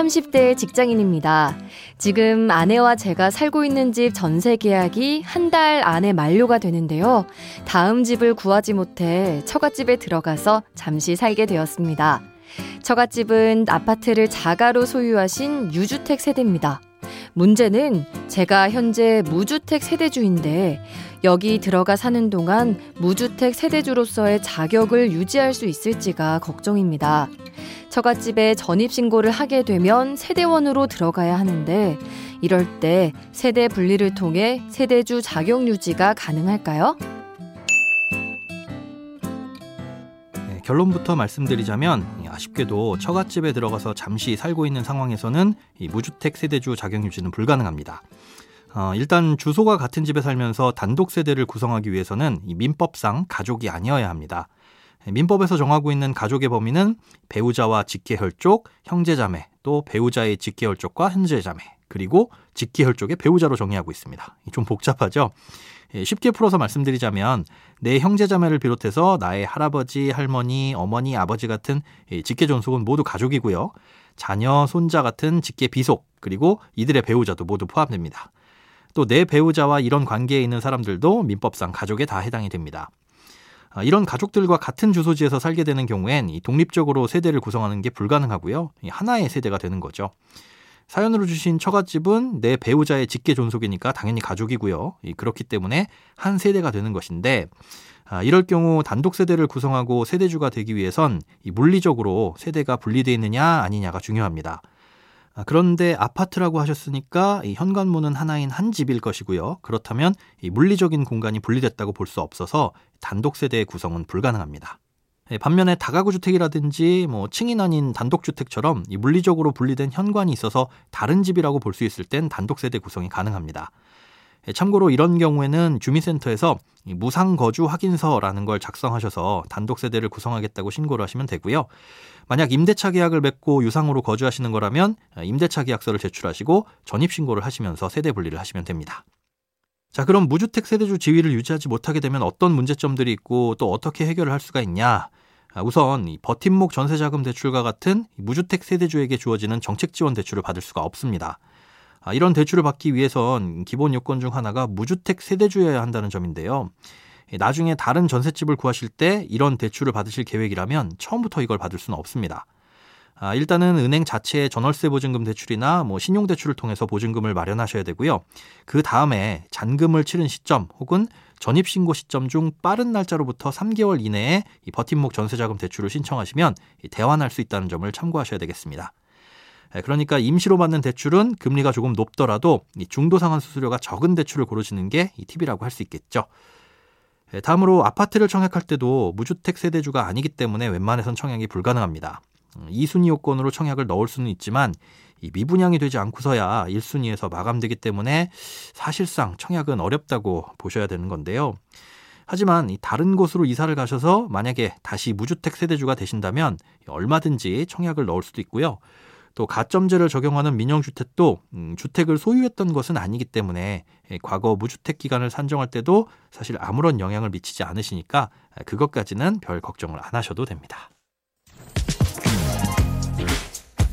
30대 직장인입니다. 지금 아내와 제가 살고 있는 집 전세 계약이 한 달 안에 만료가 되는데요. 다음 집을 구하지 못해 처갓집에 들어가서 잠시 살게 되었습니다. 처갓집은 아파트를 자가로 소유하신 유주택 세대입니다. 문제는 제가 현재 무주택 세대주인데 여기 들어가 사는 동안 무주택 세대주로서의 자격을 유지할 수 있을지가 걱정입니다. 처갓집에 전입신고를 하게 되면 세대원으로 들어가야 하는데 이럴 때 세대 분리를 통해 세대주 자격 유지가 가능할까요? 결론부터 말씀드리자면 아쉽게도 처갓집에 들어가서 잠시 살고 있는 상황에서는 무주택 세대주 자격 유지는 불가능합니다. 어, 일단 주소가 같은 집에 살면서 단독 세대를 구성하기 위해서는 민법상 가족이 아니어야 합니다. 민법에서 정하고 있는 가족의 범위는 배우자와 직계혈족, 형제자매, 또 배우자의 직계혈족과 형제자매, 그리고 직계혈족의 배우자로 정의하고 있습니다. 좀 복잡하죠? 예, 쉽게 풀어서 말씀드리자면 내 형제자매를 비롯해서 나의 할아버지, 할머니, 어머니, 아버지 같은 직계 존속은 모두 가족이고요. 자녀, 손자 같은 직계 비속, 그리고 이들의 배우자도 모두 포함됩니다. 또 내 배우자와 이런 관계에 있는 사람들도 민법상 가족에 다 해당이 됩니다. 아, 이런 가족들과 같은 주소지에서 살게 되는 경우엔 독립적으로 세대를 구성하는 게 불가능하고요. 하나의 세대가 되는 거죠. 사연으로 주신 처갓집은 내 배우자의 직계 존속이니까 당연히 가족이고요. 그렇기 때문에 한 세대가 되는 것인데 아, 이럴 경우 단독 세대를 구성하고 세대주가 되기 위해선 물리적으로 세대가 분리되어 있느냐 아니냐가 중요합니다. 아, 그런데 아파트라고 하셨으니까 이 현관문은 하나인 한 집일 것이고요. 그렇다면 이 물리적인 공간이 분리됐다고 볼 수 없어서 단독 세대의 구성은 불가능합니다. 예, 반면에 다가구 주택이라든지 뭐 층이 아닌 단독 주택처럼 이 물리적으로 분리된 현관이 있어서 다른 집이라고 볼 수 있을 땐 단독 세대 구성이 가능합니다. 예, 참고로 이런 경우에는 주민센터에서 무상 거주 확인서라는 걸 작성하셔서 단독 세대를 구성하겠다고 신고를 하시면 되고요. 만약 임대차 계약을 맺고 유상으로 거주하시는 거라면 임대차 계약서를 제출하시고 전입 신고를 하시면서 세대 분리를 하시면 됩니다. 자, 그럼 무주택 세대주 지위를 유지하지 못하게 되면 어떤 문제점들이 있고 또 어떻게 해결을 할 수가 있냐? 아, 우선 버팀목 전세자금 대출과 같은 무주택 세대주에게 주어지는 정책 지원 대출을 받을 수가 없습니다. 아, 이런 대출을 받기 위해선 기본 요건 중 하나가 무주택 세대주여야 한다는 점인데요. 나중에 다른 전셋집을 구하실 때 이런 대출을 받으실 계획이라면 처음부터 이걸 받을 수는 없습니다. 아, 일단은 은행 자체의 전월세 보증금 대출이나 뭐 신용 대출을 통해서 보증금을 마련하셔야 되고요. 그 다음에 잔금을 치른 시점 혹은 전입 신고 시점 중 빠른 날짜로부터 3개월 이내에 이 버팀목 전세자금 대출을 신청하시면 대환할 수 있다는 점을 참고하셔야 되겠습니다. 예, 그러니까 임시로 받는 대출은 금리가 조금 높더라도 중도 상환 수수료가 적은 대출을 고르시는 게 팁이라고 할 수 있겠죠. 예, 다음으로 아파트를 청약할 때도 무주택 세대주가 아니기 때문에 웬만해선 청약이 불가능합니다. 2순위 음, 요건으로 청약을 넣을 수는 있지만 이 미분양이 되지 않고서야 1순위에서 마감되기 때문에 사실상 청약은 어렵다고 보셔야 되는 건데요. 하지만 다른 곳으로 이사를 가셔서 만약에 다시 무주택 세대주가 되신다면 얼마든지 청약을 넣을 수도 있고요. 또 가점제를 적용하는 민영주택도 음, 주택을 소유했던 것은 아니기 때문에 예, 과거 무주택 기간을 산정할 때도 사실 아무런 영향을 미치지 않으시니까 그것까지는 별 걱정을 안 하셔도 됩니다.